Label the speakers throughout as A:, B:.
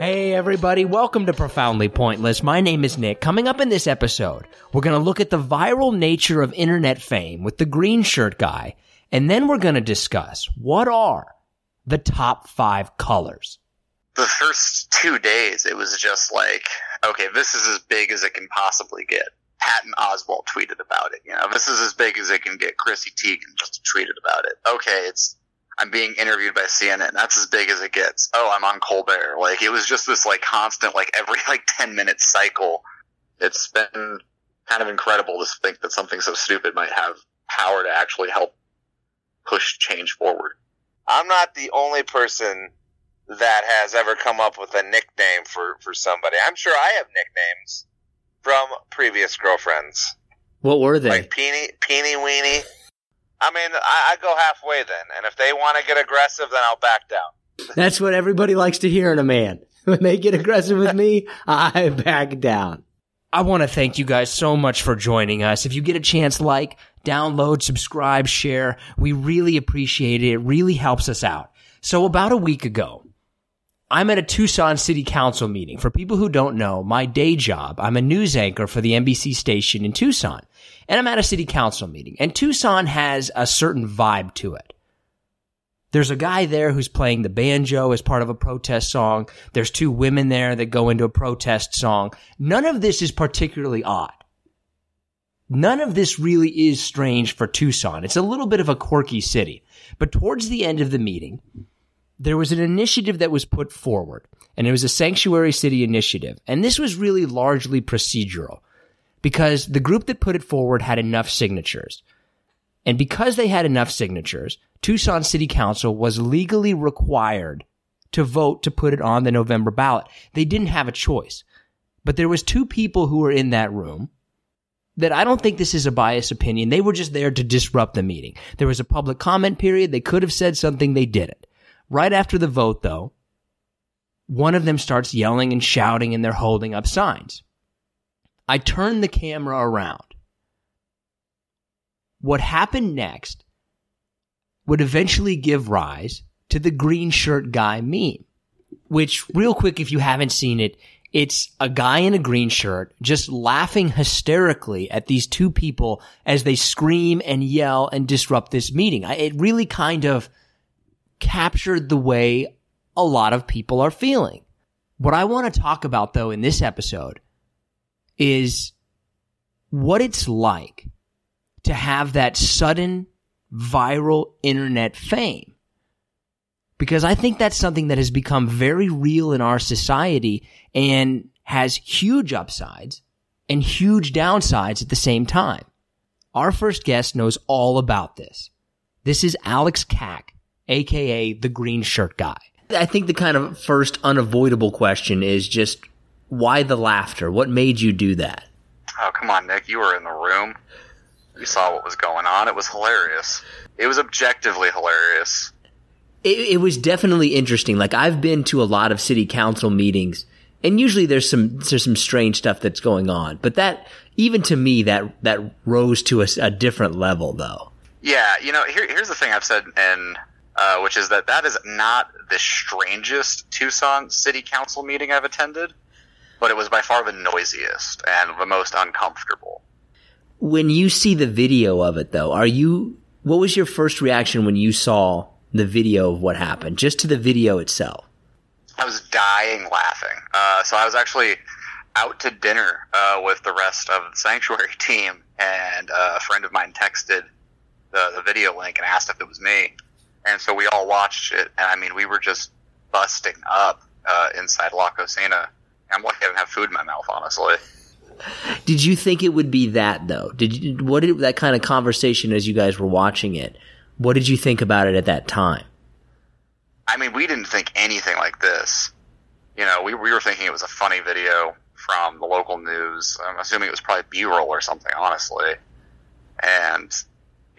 A: Hey everybody, welcome to Profoundly Pointless. My name is Nick. Coming up in this episode, we're going to look at the viral nature of internet fame with the green shirt guy, and then we're going to discuss what are the top five colors.
B: The first two days, it was just like, okay, this is as big as it can possibly get. Patton Oswalt tweeted about it. You know, this is as big as it can get. Chrissy Teigen just tweeted about it. Okay, it's I'm being interviewed by CNN. That's as big as it gets. Oh, I'm on Colbert. Like it was just this like constant, like every like 10 minute cycle. It's been kind of incredible to think that something so stupid might have power to actually help push change forward.
C: I'm not the only person that has ever come up with a nickname for, for somebody. I'm sure I have nicknames from previous girlfriends.
A: What were they?
C: Like Peeny, Peeny Weenie. I mean, I, I go halfway then, and if they want to get aggressive, then I'll back down.
A: That's what everybody likes to hear in a man. When they get aggressive with me, I back down. I want to thank you guys so much for joining us. If you get a chance, like, download, subscribe, share. We really appreciate it. It really helps us out. So about a week ago, I'm at a Tucson City Council meeting. For people who don't know, my day job, I'm a news anchor for the NBC station in Tucson. And I'm at a city council meeting. And Tucson has a certain vibe to it. There's a guy there who's playing the banjo as part of a protest song. There's two women there that go into a protest song. None of this is particularly odd. None of this really is strange for Tucson. It's a little bit of a quirky city. But towards the end of the meeting, there was an initiative that was put forward, and it was a sanctuary city initiative. And this was really largely procedural because the group that put it forward had enough signatures. And because they had enough signatures, Tucson City Council was legally required to vote to put it on the November ballot. They didn't have a choice. But there was two people who were in that room that I don't think this is a biased opinion. They were just there to disrupt the meeting. There was a public comment period. They could have said something. They didn't. Right after the vote, though, one of them starts yelling and shouting and they're holding up signs. I turn the camera around. What happened next would eventually give rise to the green shirt guy meme, which real quick, if you haven't seen it, it's a guy in a green shirt just laughing hysterically at these two people as they scream and yell and disrupt this meeting. It really kind of captured the way a lot of people are feeling. What I want to talk about though in this episode is what it's like to have that sudden viral internet fame. Because I think that's something that has become very real in our society and has huge upsides and huge downsides at the same time. Our first guest knows all about this. This is Alex Kack, aka the green shirt guy. I think the kind of first unavoidable question is just why the laughter? What made you do that?
B: Oh, come on, Nick. You were in the room. You saw what was going on. It was hilarious. It was objectively hilarious.
A: It, it was definitely interesting. Like I've been to a lot of city council meetings, and usually there's some there's some strange stuff that's going on. But that even to me that that rose to a, a different level, though.
B: Yeah, you know, here, here's the thing I've said, and uh, which is that that is not the strangest Tucson City Council meeting I've attended. But it was by far the noisiest and the most uncomfortable.
A: When you see the video of it, though, are you? What was your first reaction when you saw the video of what happened? Just to the video itself.
B: I was dying laughing. Uh, so I was actually out to dinner uh, with the rest of the sanctuary team, and uh, a friend of mine texted the, the video link and asked if it was me. And so we all watched it, and I mean, we were just busting up uh, inside La Cocina. I'm lucky I didn't have food in my mouth, honestly.
A: Did you think it would be that though? Did you, what did that kind of conversation as you guys were watching it? What did you think about it at that time?
B: I mean, we didn't think anything like this. You know, we, we were thinking it was a funny video from the local news. I'm assuming it was probably B-roll or something, honestly. And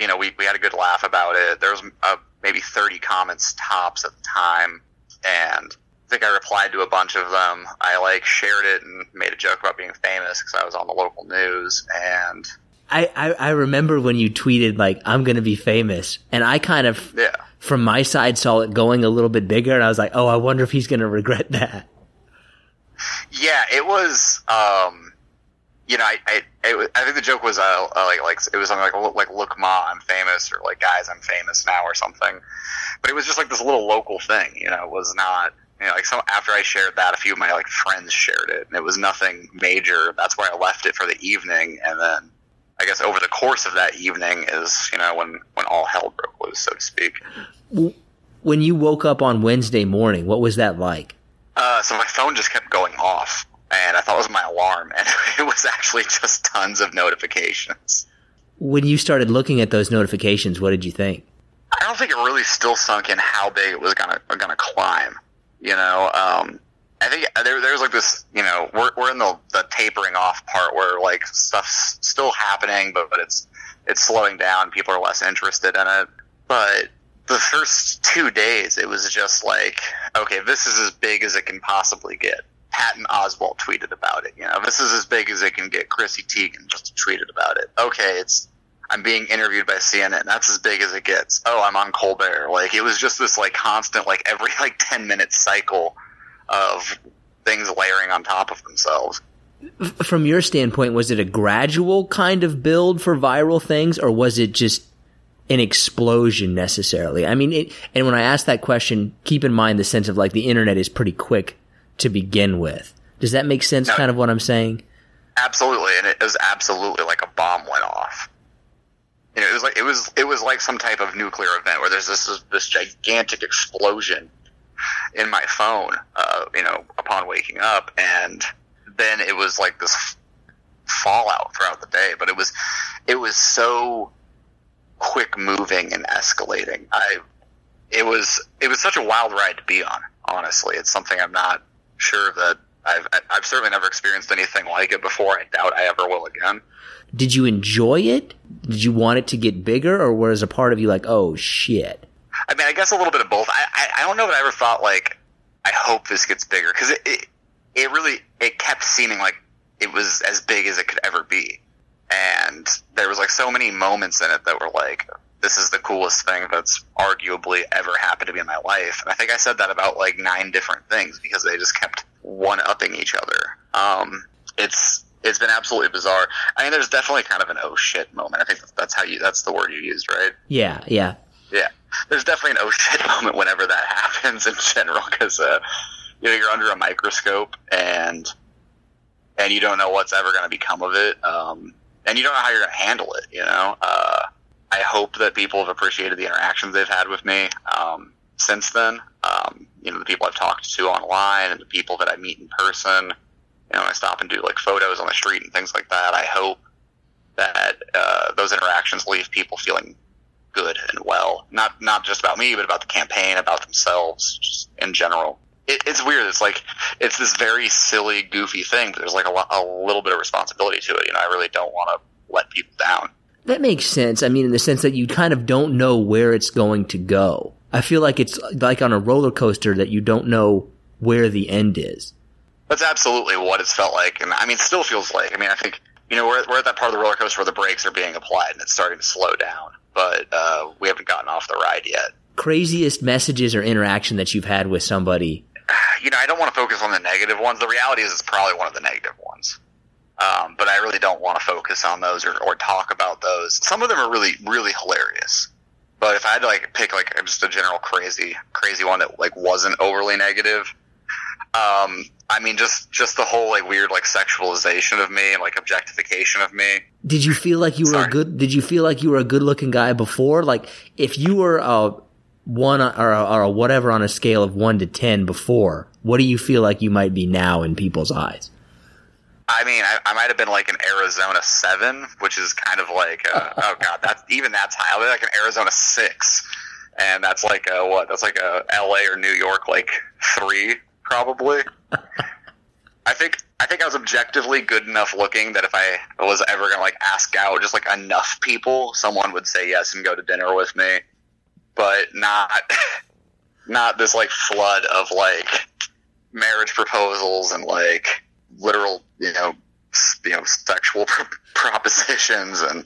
B: you know, we, we had a good laugh about it. There was uh, maybe 30 comments tops at the time, and think I replied to a bunch of them. I like shared it and made a joke about being famous because I was on the local news, and
A: I, I, I remember when you tweeted like I'm gonna be famous, and I kind of
B: yeah.
A: from my side saw it going a little bit bigger, and I was like, oh, I wonder if he's gonna regret that.
B: Yeah, it was. Um, you know, I I, it, I think the joke was uh, uh, like like it was something like like look ma I'm famous or like guys I'm famous now or something, but it was just like this little local thing. You know, it was not you know like some after I shared that a few of my like friends shared it and it was nothing major. That's why I left it for the evening and then I guess over the course of that evening is you know when when all hell broke loose so to speak.
A: When you woke up on Wednesday morning, what was that like?
B: Uh, so my phone just kept going off and I thought it was my alarm, and it was actually just tons of notifications.
A: When you started looking at those notifications, what did you think?
B: I don't think it really still sunk in how big it was gonna gonna climb. You know, um, I think there, there's like this. You know, we're we're in the, the tapering off part where like stuff's still happening, but but it's it's slowing down. People are less interested in it. But the first two days, it was just like, okay, this is as big as it can possibly get. Patton Oswalt tweeted about it. You know, this is as big as it can get. Chrissy Teigen just tweeted about it. Okay, it's I'm being interviewed by CNN. That's as big as it gets. Oh, I'm on Colbert. Like it was just this like constant, like every like ten minute cycle of things layering on top of themselves.
A: From your standpoint, was it a gradual kind of build for viral things, or was it just an explosion necessarily? I mean, it, and when I ask that question, keep in mind the sense of like the internet is pretty quick to begin with. Does that make sense? No, kind of what I'm saying.
B: Absolutely, and it was absolutely like a bomb went off. You know, it was like it was it was like some type of nuclear event where there's this this gigantic explosion in my phone. Uh, you know, upon waking up, and then it was like this fallout throughout the day. But it was it was so quick moving and escalating. I it was it was such a wild ride to be on. Honestly, it's something I'm not sure that I've I've certainly never experienced anything like it before. I doubt I ever will again.
A: Did you enjoy it? Did you want it to get bigger, or was a part of you like, oh shit?
B: I mean, I guess a little bit of both. I I, I don't know that I ever thought like, I hope this gets bigger because it, it it really it kept seeming like it was as big as it could ever be, and there was like so many moments in it that were like, this is the coolest thing that's arguably ever happened to me in my life. And I think I said that about like nine different things because they just kept one upping each other. Um, it's it's been absolutely bizarre. I mean, there's definitely kind of an oh shit moment. I think that's how you that's the word you used, right?
A: Yeah, yeah,
B: yeah. There's definitely an oh shit moment whenever that happens in general because uh, you know you're under a microscope and and you don't know what's ever going to become of it, um, and you don't know how you're going to handle it. You know. Uh, I hope that people have appreciated the interactions they've had with me um, since then. Um, you know, the people I've talked to online and the people that I meet in person. You know, I stop and do like photos on the street and things like that. I hope that uh, those interactions leave people feeling good and well. Not not just about me, but about the campaign, about themselves, just in general. It, it's weird. It's like it's this very silly, goofy thing, but there's like a, lo- a little bit of responsibility to it. You know, I really don't want to let people down.
A: That makes sense. I mean, in the sense that you kind of don't know where it's going to go. I feel like it's like on a roller coaster that you don't know where the end is.
B: That's absolutely what it's felt like, and I mean, it still feels like. I mean, I think you know we're we're at that part of the roller coaster where the brakes are being applied and it's starting to slow down, but uh, we haven't gotten off the ride yet.
A: Craziest messages or interaction that you've had with somebody
B: you know, I don't want to focus on the negative ones. The reality is, it's probably one of the negative ones. Um, but I really don't want to focus on those or, or talk about those. Some of them are really, really hilarious. But if I had to like pick like just a general crazy, crazy one that like wasn't overly negative, um, I mean, just just the whole like weird like sexualization of me and like objectification of me.
A: Did you feel like you were
B: Sorry.
A: a good? Did you feel like you were a good looking guy before? Like if you were a one or a, or a whatever on a scale of one to ten before, what do you feel like you might be now in people's eyes?
B: I mean, I, I might have been like an Arizona seven, which is kind of like, uh, oh god, that's even that's high. I'll be like an Arizona six, and that's like a what? That's like a L.A. or New York like three probably. I think I think I was objectively good enough looking that if I was ever gonna like ask out just like enough people, someone would say yes and go to dinner with me, but not not this like flood of like marriage proposals and like literal you know you know sexual pr- propositions and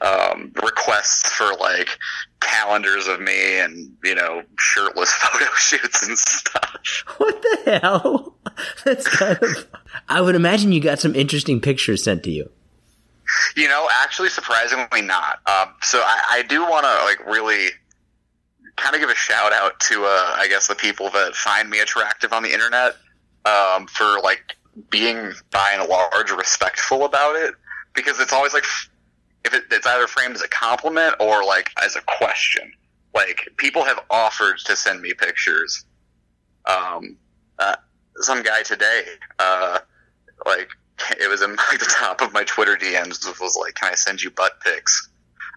B: um, requests for like calendars of me and you know shirtless photo shoots and stuff.
A: What the hell? That's kind of. I would imagine you got some interesting pictures sent to you.
B: You know, actually, surprisingly not. Um, so I, I do want to like really kind of give a shout out to uh, I guess the people that find me attractive on the internet um, for like being by and large respectful about it because it's always like if it, it's either framed as a compliment or like as a question. Like people have offered to send me pictures. Um, uh, some guy today, uh, like it was in like the top of my Twitter DMs was like, "Can I send you butt pics?"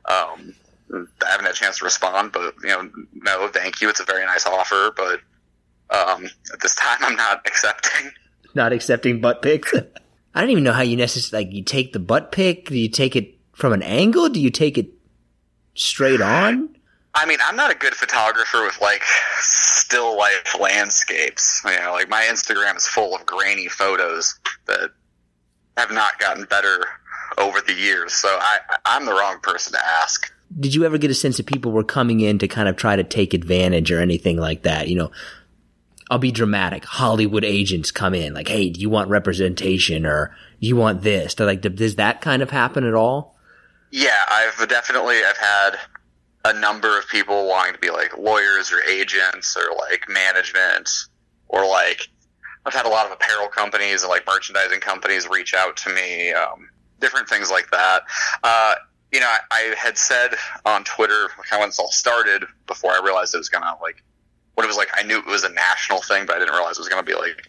B: Um, I haven't had a chance to respond, but you know, no, thank you. It's a very nice offer, but um, at this time, I'm not accepting.
A: Not accepting butt pics. I don't even know how you necessarily like. You take the butt pic. Do you take it from an angle? Do you take it straight on?
B: I mean, I'm not a good photographer with like still life landscapes. You know, like my Instagram is full of grainy photos that have not gotten better over the years. So I, I'm the wrong person to ask.
A: Did you ever get a sense that people were coming in to kind of try to take advantage or anything like that? You know, I'll be dramatic. Hollywood agents come in like, "Hey, do you want representation or you want this?" They're like, does that kind of happen at all?
B: Yeah, I've definitely I've had a number of people wanting to be like lawyers or agents or like management or like I've had a lot of apparel companies and like merchandising companies reach out to me, um, different things like that. Uh, you know, I, I had said on Twitter when this all started before I realized it was gonna like what it was like. I knew it was a national thing, but I didn't realize it was gonna be like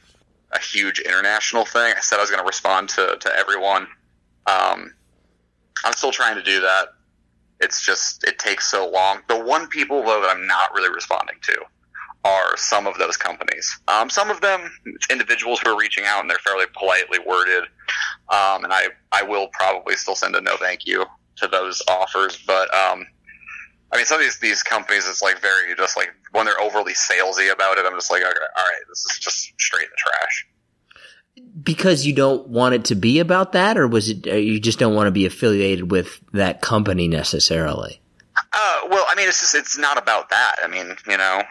B: a huge international thing. I said I was gonna respond to to everyone. Um, I'm still trying to do that. It's just it takes so long. The one people though that I'm not really responding to are some of those companies. Um, some of them individuals who are reaching out and they're fairly politely worded. Um, and I I will probably still send a no thank you to those offers, but um, I mean some of these these companies it's like very just like when they're overly salesy about it. I'm just like okay, all right, this is just straight in the trash.
A: Because you don't want it to be about that, or was it uh, you just don't want to be affiliated with that company necessarily?
B: Uh, well, I mean, it's just it's not about that. I mean, you know,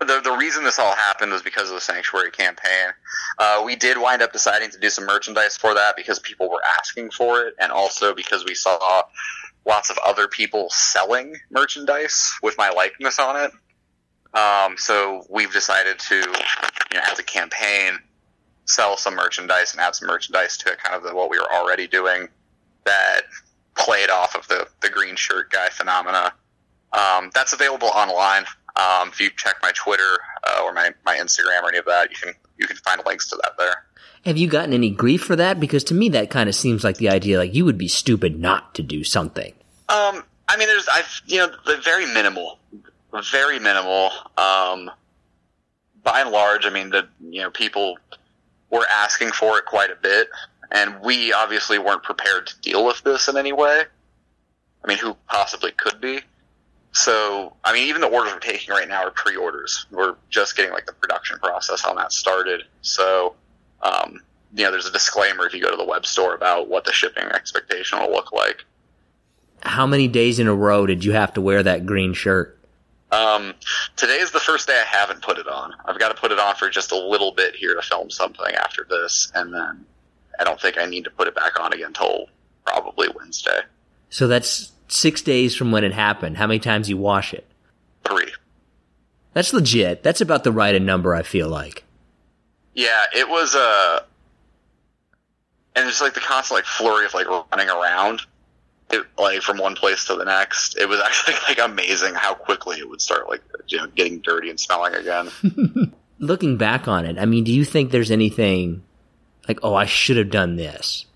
B: the the reason this all happened was because of the sanctuary campaign. Uh, we did wind up deciding to do some merchandise for that because people were asking for it, and also because we saw lots of other people selling merchandise with my likeness on it. Um, so we've decided to, you know, as a campaign, sell some merchandise and add some merchandise to it kind of the, what we were already doing that played off of the, the green shirt guy phenomena. Um, that's available online. Um, if you check my Twitter uh, or my, my Instagram or any of that, you can you can find links to that there.
A: Have you gotten any grief for that? Because to me, that kind of seems like the idea like you would be stupid not to do something.
B: Um, I mean, there's I've you know the very minimal, very minimal. Um, by and large, I mean the you know people were asking for it quite a bit, and we obviously weren't prepared to deal with this in any way. I mean, who possibly could be? So, I mean, even the orders we're taking right now are pre-orders. We're just getting like the production process on that started. So, um, you know, there's a disclaimer if you go to the web store about what the shipping expectation will look like.
A: How many days in a row did you have to wear that green shirt?
B: Um, today is the first day I haven't put it on. I've got to put it on for just a little bit here to film something after this, and then I don't think I need to put it back on again until probably Wednesday.
A: So that's six days from when it happened. How many times you wash it?
B: Three.
A: That's legit. That's about the right number. I feel like.
B: Yeah, it was uh and it's like the constant like flurry of like running around. It, like from one place to the next. It was actually like amazing how quickly it would start like you know getting dirty and smelling again.
A: Looking back on it, I mean, do you think there's anything like, oh, I should have done this.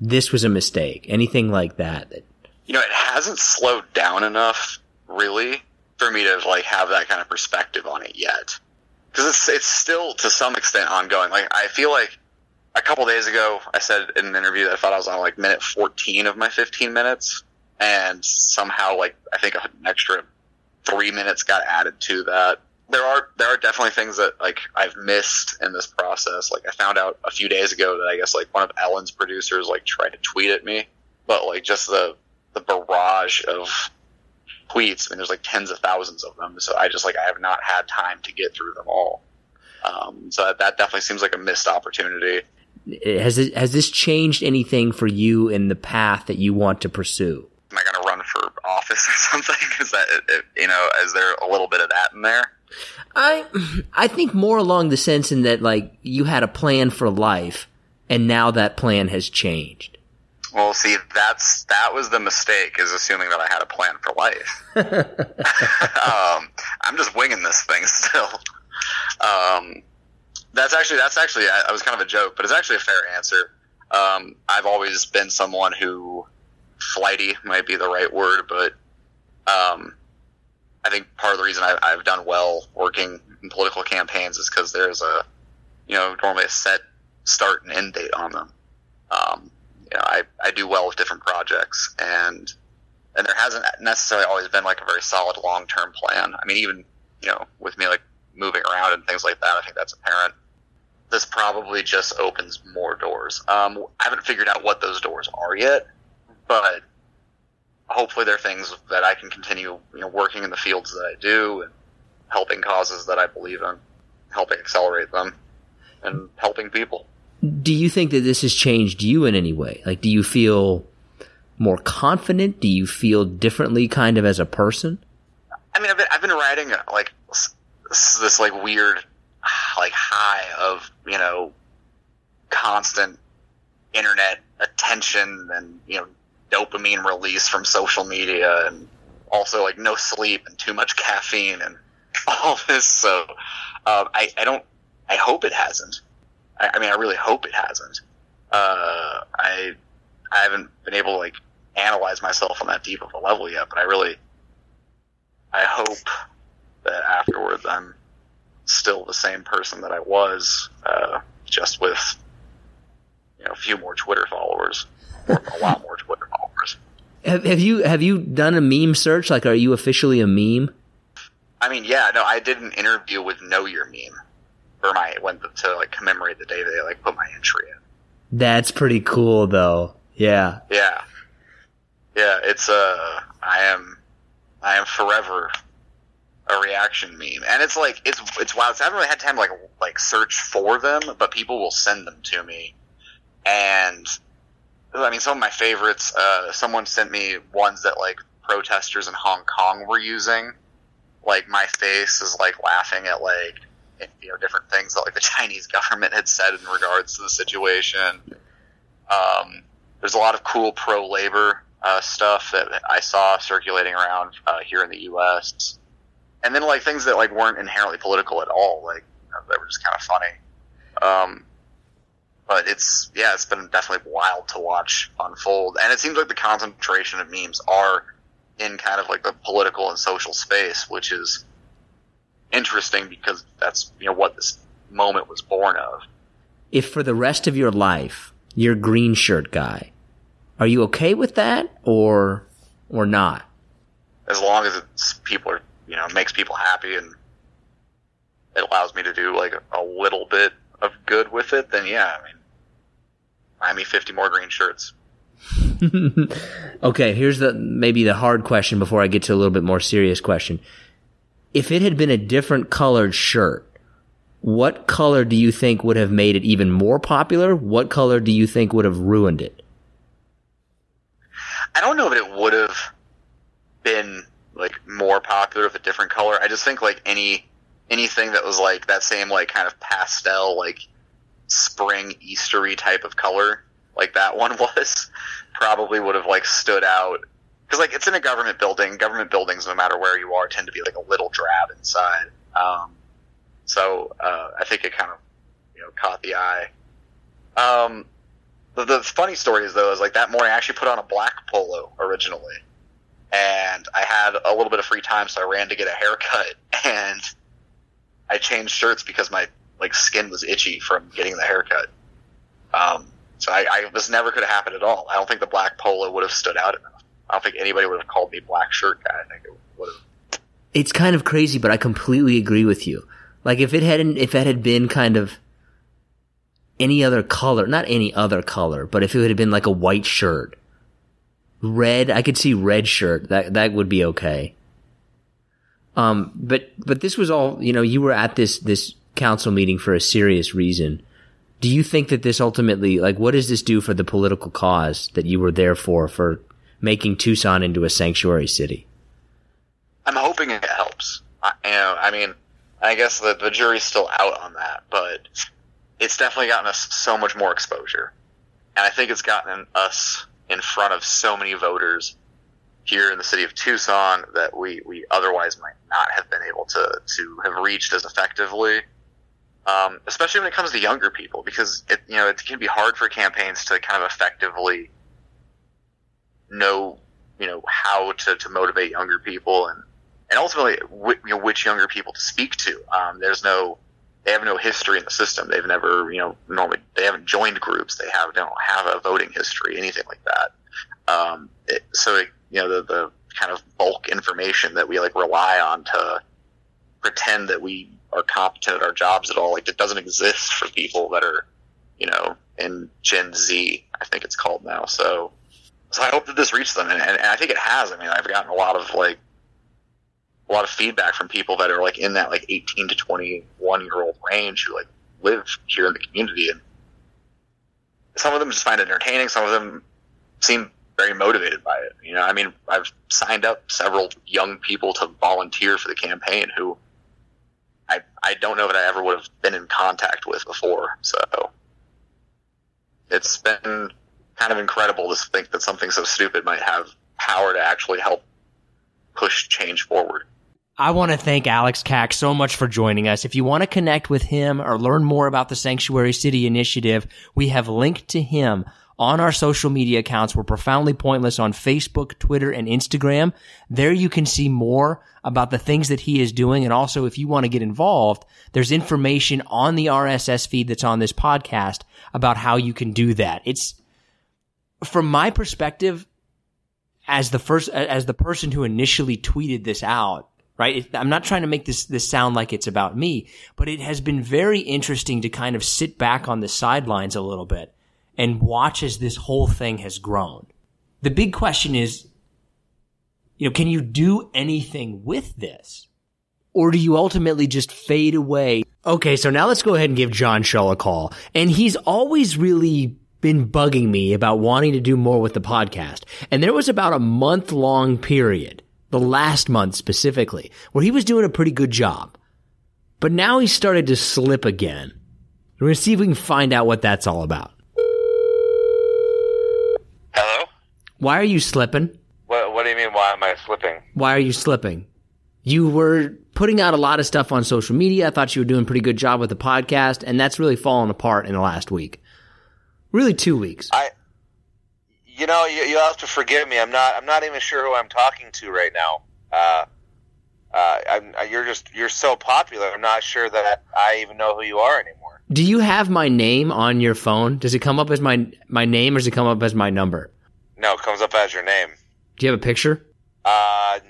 A: This was a mistake. Anything like that? that
B: you know, it hasn't slowed down enough, really, for me to like have that kind of perspective on it yet. Because it's it's still to some extent ongoing. Like I feel like a couple days ago, I said in an interview that I thought I was on like minute 14 of my 15 minutes, and somehow like I think an extra three minutes got added to that. There are there are definitely things that like I've missed in this process. Like I found out a few days ago that I guess like one of Ellen's producers like tried to tweet at me, but like just the the barrage of tweets. I mean, there's like tens of thousands of them, so I just like I have not had time to get through them all. Um, so that, that definitely seems like a missed opportunity.
A: Has it, has this changed anything for you in the path that you want to pursue?
B: Am I going to run for office or something? Is that you know? Is there a little bit of that in there?
A: I I think more along the sense in that like you had a plan for life, and now that plan has changed.
B: Well, see, that's that was the mistake is assuming that I had a plan for life. um, I'm just winging this thing still. Um, that's actually that's actually I, I, was kind of a joke, but it's actually a fair answer. Um, I've always been someone who flighty might be the right word, but um, I think part of the reason I, I've done well working in political campaigns is because there's a you know normally a set start and end date on them. Um, you know, I, I do well with different projects and and there hasn't necessarily always been like a very solid long term plan. I mean, even you know, with me like moving around and things like that, I think that's apparent. This probably just opens more doors. Um, I haven't figured out what those doors are yet, but hopefully they're things that I can continue, you know, working in the fields that I do and helping causes that I believe in, helping accelerate them, and helping people
A: do you think that this has changed you in any way? Like, do you feel more confident? Do you feel differently kind of as a person?
B: I mean, I've been, I've been writing like this, this like weird, like high of, you know, constant internet attention and, you know, dopamine release from social media and also like no sleep and too much caffeine and all this. So, um, I, I don't, I hope it hasn't. I, I mean, I really hope it hasn't. Uh, I I haven't been able to like analyze myself on that deep of a level yet, but I really I hope that afterwards I'm still the same person that I was, uh, just with you know a few more Twitter followers, or a lot more Twitter followers.
A: Have, have you have you done a meme search? Like, are you officially a meme?
B: I mean, yeah, no, I did an interview with Know Your Meme, for my when to like commemorate the day they like put my entry in.
A: That's pretty cool, though. Yeah.
B: Yeah. Yeah. It's uh, I am, I am forever a reaction meme, and it's like it's it's wild. So I haven't really had time to like like search for them, but people will send them to me, and I mean some of my favorites. Uh, someone sent me ones that like protesters in Hong Kong were using. Like my face is like laughing at like you know different things that like the Chinese government had said in regards to the situation. Um, there's a lot of cool pro labor uh, stuff that I saw circulating around uh, here in the U.S. And then like things that like weren't inherently political at all, like you know, that were just kind of funny. Um, but it's yeah, it's been definitely wild to watch unfold, and it seems like the concentration of memes are in kind of like the political and social space, which is interesting because that's you know what this moment was born of.
A: If for the rest of your life you're green shirt guy, are you okay with that or or not?
B: As long as it's people are you know makes people happy and it allows me to do like a little bit of good with it, then yeah, I mean, buy me fifty more green shirts.
A: okay, here's the maybe the hard question before I get to a little bit more serious question if it had been a different colored shirt, what color do you think would have made it even more popular? What color do you think would have ruined it?
B: I don't know if it would have been like more popular with a different color. I just think like any anything that was like that same like kind of pastel like spring Eastery type of color like that one was probably would have like stood out because like it's in a government building. Government buildings, no matter where you are, tend to be like a little drab inside. Um, so uh, I think it kind of you know caught the eye. Um, the, the funny story is though is like that morning I actually put on a black polo originally, and I had a little bit of free time, so I ran to get a haircut, and I changed shirts because my like skin was itchy from getting the haircut. Um, so I, I this never could have happened at all. I don't think the black polo would have stood out enough. I don't think anybody would have called me black shirt guy. I think it would have.
A: It's kind of crazy, but I completely agree with you. Like if it hadn't, if it had been kind of any other color, not any other color, but if it had been like a white shirt, red, I could see red shirt. That that would be okay. Um, but but this was all you know. You were at this this council meeting for a serious reason. Do you think that this ultimately, like, what does this do for the political cause that you were there for, for making Tucson into a sanctuary city?
B: I'm hoping it helps. I, you know, I mean, I guess the, the jury's still out on that, but it's definitely gotten us so much more exposure. And I think it's gotten us in front of so many voters here in the city of Tucson that we, we otherwise might not have been able to, to have reached as effectively. Um, especially when it comes to younger people, because it, you know, it can be hard for campaigns to kind of effectively know, you know, how to, to motivate younger people and, and ultimately you know, which younger people to speak to. Um, there's no, they have no history in the system. They've never, you know, normally they haven't joined groups. They have, don't have a voting history, anything like that. Um, it, so, it, you know, the, the kind of bulk information that we like rely on to pretend that we are competent at our jobs at all, like it doesn't exist for people that are, you know, in Gen Z, I think it's called now. So, so I hope that this reaches them, and, and, and I think it has. I mean, I've gotten a lot of like a lot of feedback from people that are like in that like 18 to 21 year old range who like live here in the community and some of them just find it entertaining. Some of them seem very motivated by it. You know i mean i've signed up several young people to volunteer for the campaign who i i don't know that i ever would have been in contact with before. So it's been kind of incredible to think that something so stupid might have power to actually help push change forward
A: I want to thank Alex Kack so much for joining us. If you want to connect with him or learn more about the Sanctuary City Initiative, we have linked to him on our social media accounts. We're profoundly pointless on Facebook, Twitter, and Instagram. There you can see more about the things that he is doing. And also, if you want to get involved, there's information on the RSS feed that's on this podcast about how you can do that. It's, from my perspective, as the first, as the person who initially tweeted this out, right? I'm not trying to make this, this sound like it's about me, but it has been very interesting to kind of sit back on the sidelines a little bit and watch as this whole thing has grown. The big question is, you know, can you do anything with this? Or do you ultimately just fade away? Okay, so now let's go ahead and give John Shull a call. And he's always really been bugging me about wanting to do more with the podcast. And there was about a month long period the last month specifically, where he was doing a pretty good job. But now he started to slip again. We're going to see if we can find out what that's all about.
C: Hello?
A: Why are you slipping?
C: What, what do you mean, why am I slipping?
A: Why are you slipping? You were putting out a lot of stuff on social media. I thought you were doing a pretty good job with the podcast, and that's really fallen apart in the last week. Really, two weeks.
C: I, you know, you, you'll have to forgive me. I'm not. I'm not even sure who I'm talking to right now. Uh, uh, I'm, you're just you're so popular. I'm not sure that I even know who you are anymore.
A: Do you have my name on your phone? Does it come up as my my name, or does it come up as my number?
C: No, it comes up as your name.
A: Do you have a picture?
C: Uh,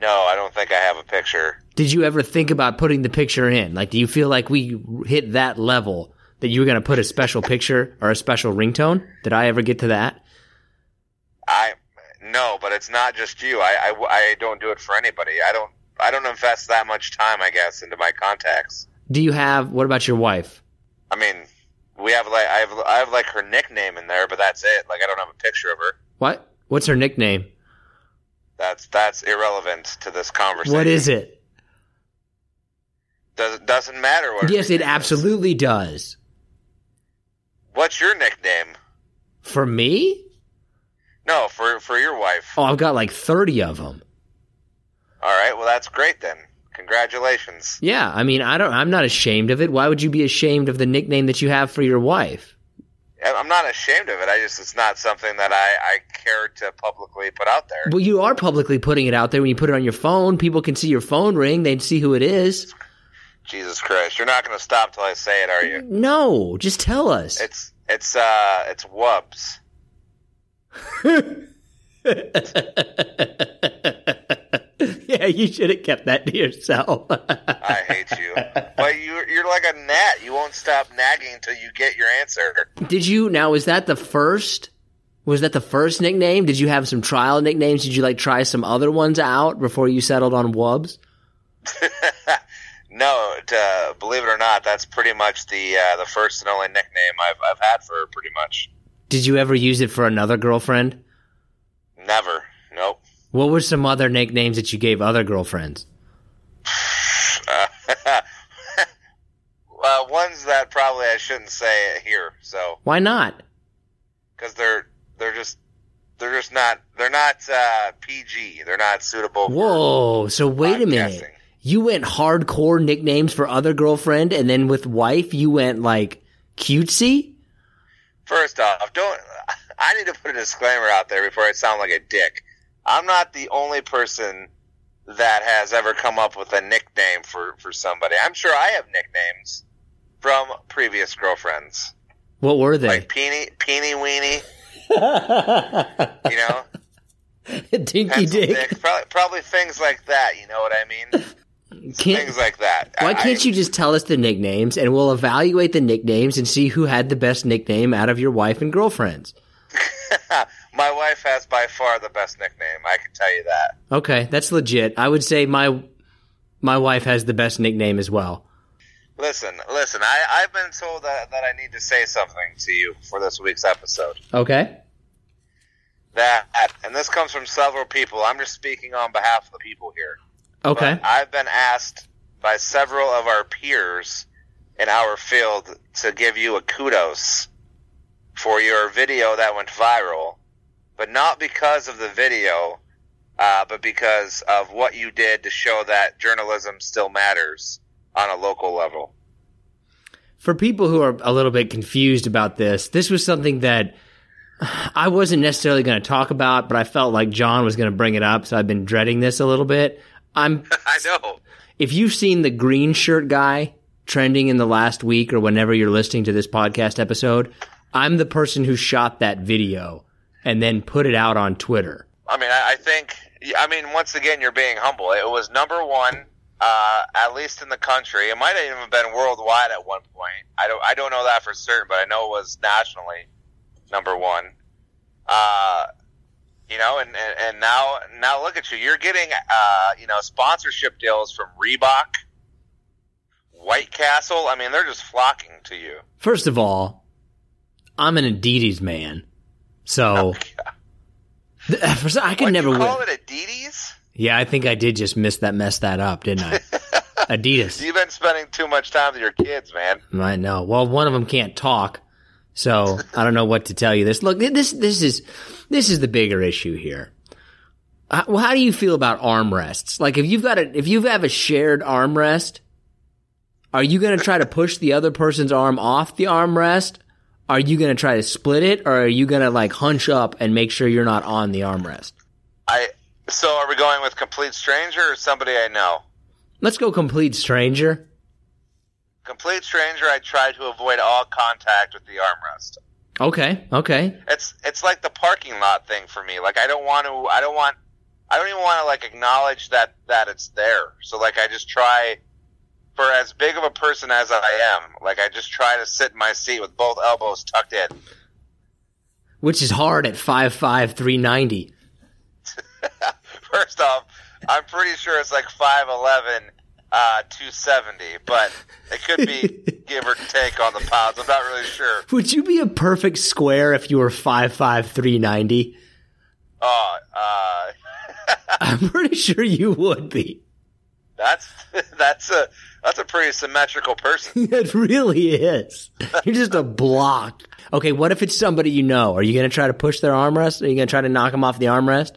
C: no, I don't think I have a picture.
A: Did you ever think about putting the picture in? Like, do you feel like we hit that level that you were going to put a special picture or a special ringtone? Did I ever get to that?
C: I no, but it's not just you. I, I, I don't do it for anybody. I don't I don't invest that much time, I guess, into my contacts.
A: Do you have? What about your wife?
C: I mean, we have like I have I have like her nickname in there, but that's it. Like I don't have a picture of her.
A: What? What's her nickname?
C: That's that's irrelevant to this conversation.
A: What is it?
C: Does, doesn't matter what.
A: Yes, it
C: nickname is.
A: absolutely does.
C: What's your nickname?
A: For me?
C: No, for for your wife.
A: Oh, I've got like 30 of them.
C: All right, well that's great then. Congratulations.
A: Yeah, I mean, I don't I'm not ashamed of it. Why would you be ashamed of the nickname that you have for your wife?
C: I'm not ashamed of it. I just it's not something that I I care to publicly put out there.
A: Well, you are publicly putting it out there when you put it on your phone. People can see your phone ring, they'd see who it is.
C: Jesus Christ, you're not going to stop till I say it, are you?
A: No, just tell us.
C: It's it's uh it's Wubs.
A: yeah, you should have kept that to yourself.
C: I hate you. but you you're like a gnat. You won't stop nagging until you get your answer.
A: Did you now? Was that the first? Was that the first nickname? Did you have some trial nicknames? Did you like try some other ones out before you settled on Wubs?
C: no, to, believe it or not, that's pretty much the uh, the first and only nickname I've I've had for her. Pretty much.
A: Did you ever use it for another girlfriend?
C: Never. Nope.
A: What were some other nicknames that you gave other girlfriends?
C: Uh, uh, ones that probably I shouldn't say here. So
A: Why not?
C: because they're they're just they're just not they're not uh, PG. They're not suitable. for
A: Whoa! So wait a minute. You went hardcore nicknames for other girlfriend, and then with wife, you went like cutesy.
C: First off, don't. I need to put a disclaimer out there before I sound like a dick. I'm not the only person that has ever come up with a nickname for for somebody. I'm sure I have nicknames from previous girlfriends,
A: What were they?
C: like Peony, Peony Weenie. You know,
A: Dinky
C: dick, probably, probably things like that. You know what I mean?
A: Can't,
C: things like that.
A: why
C: I-
A: can't you just tell us the nicknames, and we'll evaluate the nicknames and see who had the best nickname out of your wife and girlfriends?
C: My wife has by far the best nickname. I can tell you that.
A: Okay, that's legit. I would say my my wife has the best nickname as well.
C: Listen, listen. I, I've been told that, that I need to say something to you for this week's episode.
A: Okay.
C: That, and this comes from several people. I'm just speaking on behalf of the people here.
A: Okay.
C: But I've been asked by several of our peers in our field to give you a kudos for your video that went viral, but not because of the video, uh, but because of what you did to show that journalism still matters on a local level.
A: For people who are a little bit confused about this, this was something that I wasn't necessarily going to talk about, but I felt like John was going to bring it up, so I've been dreading this a little bit. I'm
C: I know.
A: if you've seen the green shirt guy trending in the last week or whenever you're listening to this podcast episode, I'm the person who shot that video and then put it out on Twitter.
C: I mean, I, I think. I mean, once again, you're being humble. It was number one, uh, at least in the country. It might have even been worldwide at one point. I don't. I don't know that for certain, but I know it was nationally number one. Uh, you know, and, and and now now look at you. You're getting uh, you know sponsorship deals from Reebok, White Castle. I mean, they're just flocking to you.
A: First of all, I'm an Adidas man. So for some- I could
C: What
A: never
C: you
A: win.
C: call it, Adidas?
A: Yeah, I think I did just miss that mess that up, didn't I? Adidas.
C: You've been spending too much time with your kids, man.
A: I know. Well, one of them can't talk, so I don't know what to tell you. This look, this this is this is the bigger issue here. How, well, how do you feel about armrests? Like, if you've got a if you have a shared armrest, are you going to try to push the other person's arm off the armrest? Are you going to try to split it, or are you going to like hunch up and make sure you're not on the armrest?
C: I so are we going with complete stranger or somebody I know?
A: Let's go complete stranger.
C: Complete stranger. I try to avoid all contact with the armrest.
A: Okay, okay.
C: It's it's like the parking lot thing for me. Like I don't want to. I don't want. I don't even want to like acknowledge that that it's there. So like I just try. For as big of a person as I am, like I just try to sit in my seat with both elbows tucked in.
A: Which is hard at five five three ninety.
C: First off, I'm pretty sure it's like 5'11", uh, 270, but it could be give or take on the pounds. I'm not really sure.
A: Would you be a perfect square if you were 5'5", 390?
C: Oh, uh,
A: I'm pretty sure you would be.
C: that's that's a that's a pretty symmetrical person.
A: It really is. You're just a block. Okay, what if it's somebody you know? Are you going to try to push their armrest? Are you going to try to knock them off the armrest?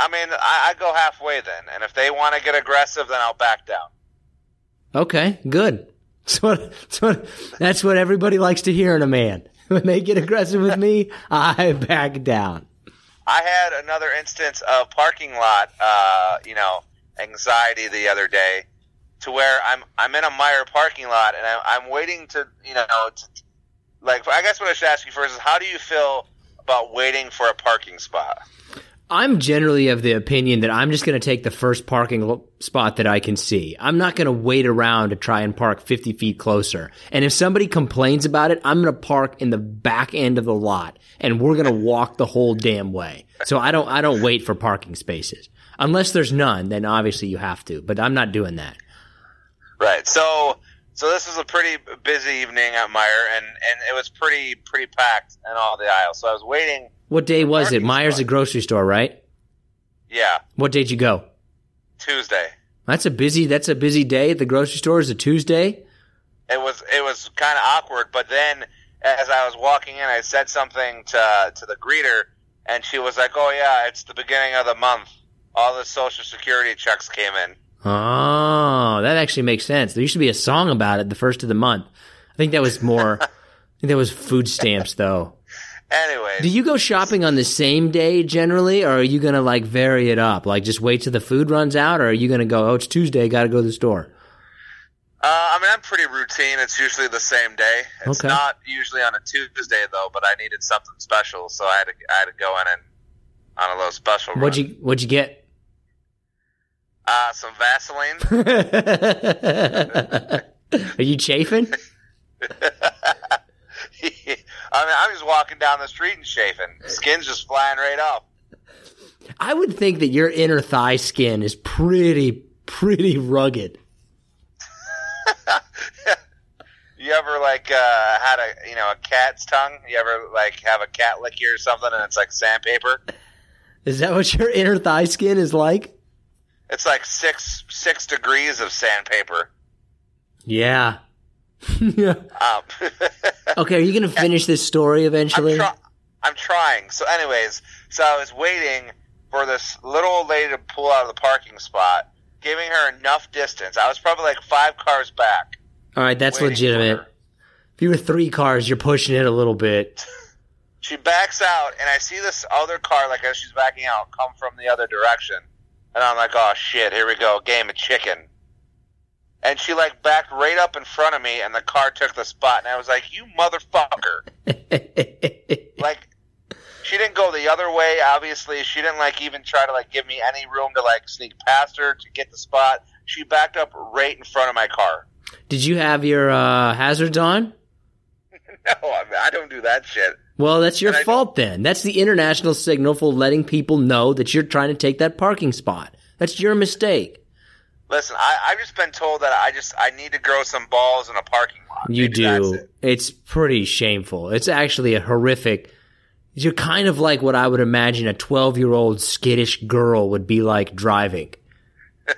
C: I mean, I, I go halfway then, and if they want to get aggressive, then I'll back down.
A: Okay, good. That's what, that's what, that's what everybody likes to hear in a man. When they get aggressive with me, I back down.
C: I had another instance of parking lot, uh, you know, anxiety the other day, to where I'm I'm in a Meijer parking lot and I'm, I'm waiting to, you know, to, like I guess what I should ask you first is how do you feel about waiting for a parking spot?
A: I'm generally of the opinion that I'm just going to take the first parking spot that I can see. I'm not going to wait around to try and park 50 feet closer. And if somebody complains about it, I'm going to park in the back end of the lot and we're going to walk the whole damn way. So I don't, I don't wait for parking spaces. Unless there's none, then obviously you have to, but I'm not doing that.
C: Right. So so this was a pretty busy evening at Meijer, and and it was pretty pretty packed in all the aisles. So I was waiting.
A: What day was it?
C: Meijer's
A: a grocery store, right?
C: Yeah,
A: What day did you go?
C: Tuesday.
A: That's a busy, that's a busy day at the grocery store. Is a Tuesday?
C: It was it was kind of awkward, but then as I was walking in, I said something to to the greeter, and she was like, "Oh yeah, it's the beginning of the month. All the social security checks came in."
A: Oh, that actually makes sense. There used to be a song about it the first of the month. I think that was more, I think that was food stamps though.
C: Anyways,
A: Do you go shopping on the same day generally, or are you going to like vary it up? Like just wait till the food runs out, or are you going to go, oh, it's Tuesday, got to go to the store?
C: uh, I mean, I'm pretty routine. It's usually the same day. It's
A: Okay.
C: not usually on a Tuesday though, but I needed something special, so I had to I had to go in and on a little special.
A: What'd
C: run.
A: you, what'd you get?
C: Uh, some Vaseline.
A: are you chafing?
C: I mean, I'm just walking down the street and chafing. Skin's just flying right off.
A: I would think that your inner thigh skin is pretty, pretty rugged.
C: You ever like uh, had a you know a cat's tongue? You ever like have a cat lick you or something, and it's like sandpaper?
A: Is that what your inner thigh skin is like?
C: It's like six six degrees of sandpaper.
A: Yeah. yeah.
C: Um,
A: Okay, are you going to finish this story
C: I'm,
A: eventually?
C: try- I'm trying. So, anyways, so I was waiting for this little old lady to pull out of the parking spot, giving her enough distance. I was probably like five cars back.
A: All right, that's legitimate. If you were three cars, you're pushing it a little bit.
C: She backs out, and I see this other car, like as she's backing out, come from the other direction. And I'm like, oh shit, here we go, game of chicken. And she like backed right up in front of me, and the car took the spot. And I was like, you motherfucker! like, she didn't go the other way. Obviously, she didn't like even try to like give me any room to like sneak past her to get the spot. She backed up right in front of my car.
A: Did you have your uh, hazards on?
C: No, I, mean, I don't do that shit.
A: Well, that's your
C: And
A: fault then. That's the international signal for letting people know that you're trying to take that parking spot. That's your mistake.
C: Listen, I, I've just been told that I just I need to grow some balls in a parking lot.
A: You
C: Maybe
A: do.
C: it.
A: It's pretty shameful. It's actually a horrific. You're kind of like what I would imagine a 12 year old skittish girl would be like driving.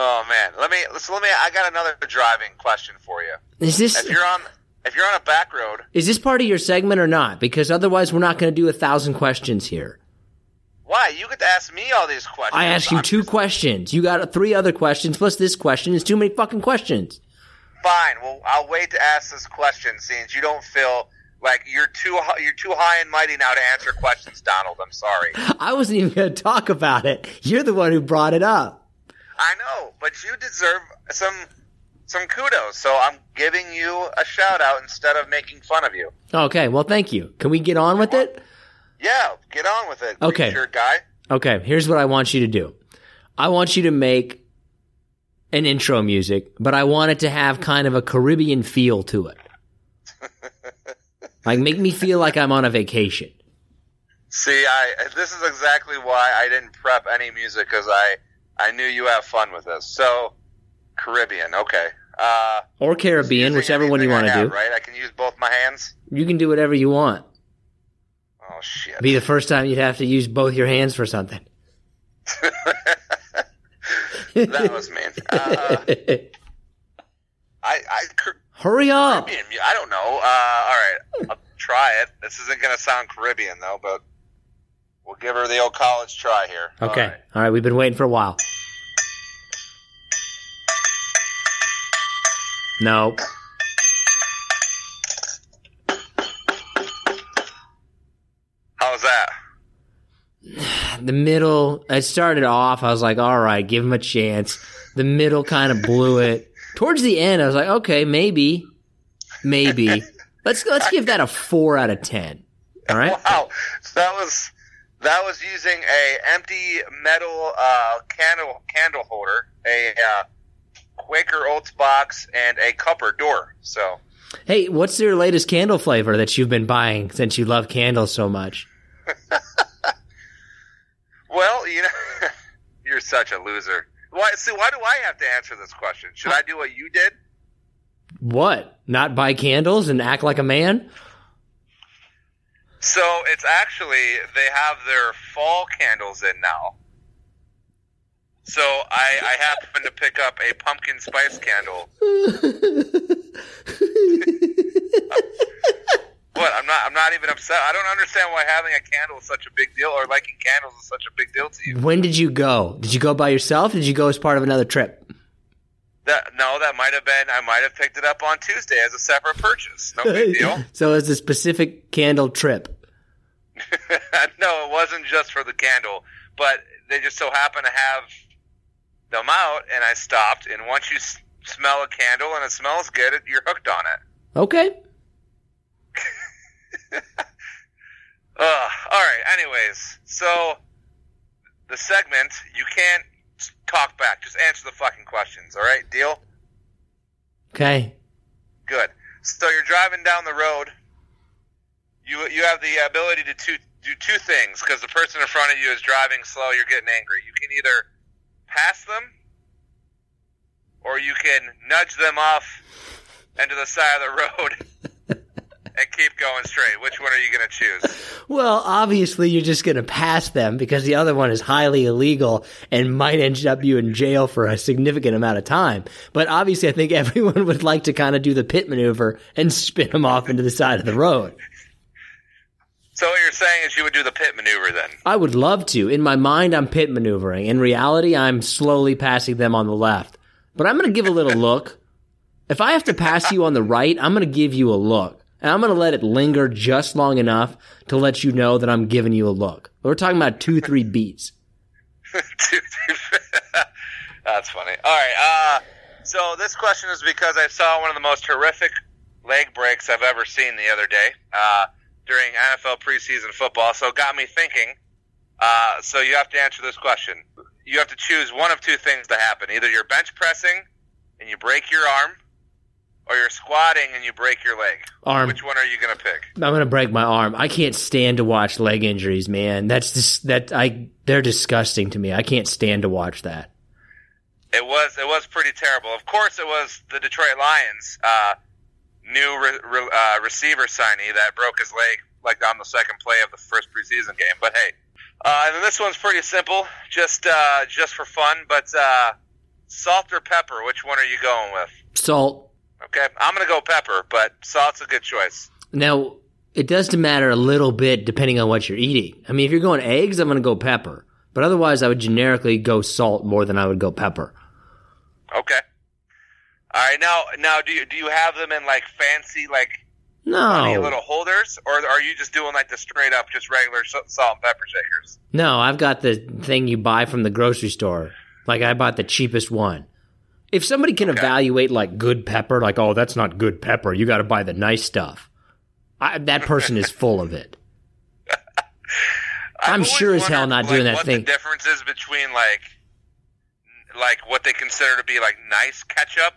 C: Oh man, let me so let me. I got another driving question for you.
A: Is this
C: If you're on if you're on a back road,
A: is this part of your segment or not? Because otherwise, we're not going to do a thousand questions here.
C: Why you get to ask me all these questions?
A: I asked you two questions. You got three other questions plus this question. It's too many fucking questions.
C: Fine. Well, I'll wait to ask this question since you don't feel like you're too you're too high and mighty now to answer questions, Donald. I'm sorry.
A: I wasn't even going to talk about it. You're the one who brought it up.
C: I know, but you deserve some some kudos. So I'm giving you a shout out instead of making fun of you.
A: Okay, well, thank you. Can we get on with it?
C: Yeah, get on with it.
A: Okay.
C: Sure, guy.
A: Okay, here's what I want you to do. I want you to make an intro music, but I want it to have kind of a Caribbean feel to it. like make me feel like I'm on a vacation.
C: See, I this is exactly why I didn't prep any music because I I knew you have fun with this. So Caribbean, okay. Uh,
A: Or Caribbean, whichever one you want to do.
C: Right, I can use both my hands.
A: You can do whatever you want.
C: Oh shit!
A: Be the first time you'd have to use both your hands for something.
C: that was mean. Uh, I I
A: Hurry up.
C: Caribbean. I don't know. Uh, all right, I'll try it. This isn't gonna sound Caribbean though, but we'll give her the old college try here.
A: Okay.
C: right.
A: All right. We've been waiting for a while. No.
C: How's that?
A: The middle, I started off, I was like, all right, give him a chance. The middle kind of blew it. Towards the end, I was like, okay, maybe. Maybe. Let's let's give that a four out of ten. All right?
C: Wow, that was that was using a empty metal uh, candle candle holder, a uh, Quaker Oats box, and a cupper door. So
A: Hey, what's your latest candle flavor that you've been buying since you love candles so much?
C: Well, you know, you're such a loser. Why? See, why do I have to answer this question? Should I do what you did?
A: What? Not buy candles and act like a man?
C: So it's actually they have their fall candles in now. So I, I happened to pick up a pumpkin spice candle. what? I'm not. I'm not even upset. I don't understand why having a candle is such a big deal, or liking candles is such a big deal to you.
A: When did you go? Did you go by yourself? Did you go as part of another trip?
C: That no, that might have been. I might have picked it up on Tuesday as a separate purchase. No big deal.
A: so it's a specific candle trip.
C: no, it wasn't just for the candle, but they just so happened to have them out, and I stopped. And once you s- smell a candle and it smells good, it, you're hooked on it.
A: Okay.
C: Ugh. Uh, all right. Anyways, so the segment you can't talk back. Just answer the fucking questions. All right. Deal.
A: Okay.
C: Good. So you're driving down the road. You you have the ability to two, do two things because the person in front of you is driving slow. You're getting angry. You can either pass them, or you can nudge them off into the side of the road and keep going straight. Which one are you going to choose?
A: Well, obviously you're just going to pass them because the other one is highly illegal and might end up you in jail for a significant amount of time. But obviously I think everyone would like to kind of do the pit maneuver and spin them off into the side of the road.
C: So what you're saying is you would do the pit maneuver then?
A: I would love to. In my mind, I'm pit maneuvering. In reality, I'm slowly passing them on the left. But I'm going to give a little look. If I have to pass you on the right, I'm going to give you a look. And I'm going to let it linger just long enough to let you know that I'm giving you a look. We're talking about two, three beats.
C: That's funny. All right. Uh, so this question is because I saw one of the most horrific leg breaks I've ever seen the other day uh, during NFL preseason football. So it got me thinking. Uh, so you have to answer this question. You have to choose one of two things to happen. Either you're bench pressing and you break your arm, or you're squatting and you break your leg.
A: Arm.
C: Which one are you going to pick?
A: I'm going to break my arm. I can't stand to watch leg injuries, man. That's just, that, I, they're disgusting to me. I can't stand to watch that.
C: It was it was pretty terrible. Of course, it was the Detroit Lions' uh, new re- re- uh, receiver signee that broke his leg like on the second play of the first preseason game. But hey, uh, and then this one's pretty simple, just uh, just for fun. But uh, salt or pepper? Which one are you going with?
A: Salt.
C: Okay, I'm gonna go pepper, but salt's a good choice.
A: Now, it does matter a little bit depending on what you're eating. I mean, if you're going eggs, I'm going to go pepper. But otherwise, I would generically go salt more than I would go pepper.
C: Okay. All right, now now do you do you have them in like fancy like
A: No.
C: little holders, or are you just doing like the straight up just regular salt and pepper shakers?
A: No, I've got the thing you buy from the grocery store. Like, I bought the cheapest one. If somebody can
C: Okay.
A: evaluate, like, good pepper, like, oh, that's not good pepper, you got to buy the nice stuff, I, that person is full of it. I'm sure as hell not
C: like,
A: doing that
C: what
A: thing.
C: The difference is between like, like what they consider to be like nice ketchup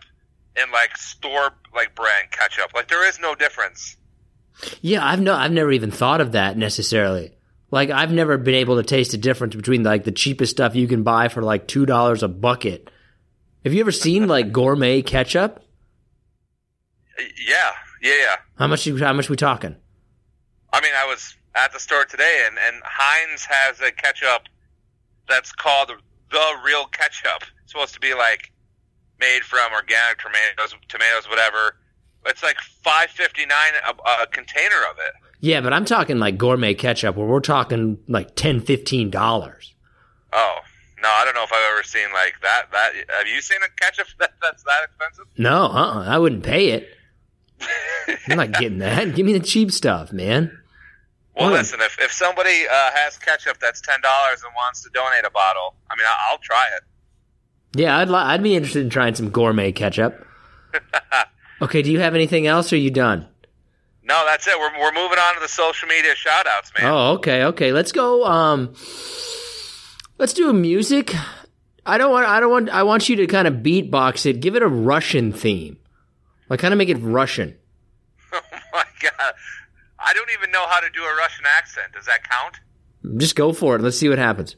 C: and like store like brand ketchup. Like there is no difference.
A: Yeah, I've no, I've never even thought of that necessarily. Like I've never been able to taste the difference between like the cheapest stuff you can buy for like two dollars a bucket. Have you ever seen like gourmet ketchup?
C: Yeah, yeah, yeah.
A: How much? How much we talking?
C: I mean, I was at the store today, and and Heinz has a ketchup that's called the real ketchup. It's supposed to be like made from organic tomatoes, tomatoes, whatever. It's like five fifty nine a, a container of it.
A: Yeah, but I'm talking like gourmet ketchup where we're talking like ten, fifteen dollars.
C: Oh no, I don't know if I've ever seen like that. That have you seen a ketchup that, that's that expensive?
A: No, uh-uh, I wouldn't pay it. I'm not getting that. Give me the cheap stuff, man.
C: Well, listen, if, if somebody uh, has ketchup that's ten dollars and wants to donate a bottle, I mean, I'll, I'll try it.
A: Yeah, I'd li- I'd be interested in trying some gourmet ketchup. Okay, do you have anything else? Or are you done?
C: No, that's it. We're, we're moving on to the social media shout outs, man.
A: Oh, okay, okay. Let's go. Um, let's do a music. I don't want. I don't want. I want you to kind of beatbox it. Give it a Russian theme. Like, kind of make it Russian.
C: Oh my god, I don't even know how to do a Russian accent. Does that count?
A: Just go for it. Let's see what happens.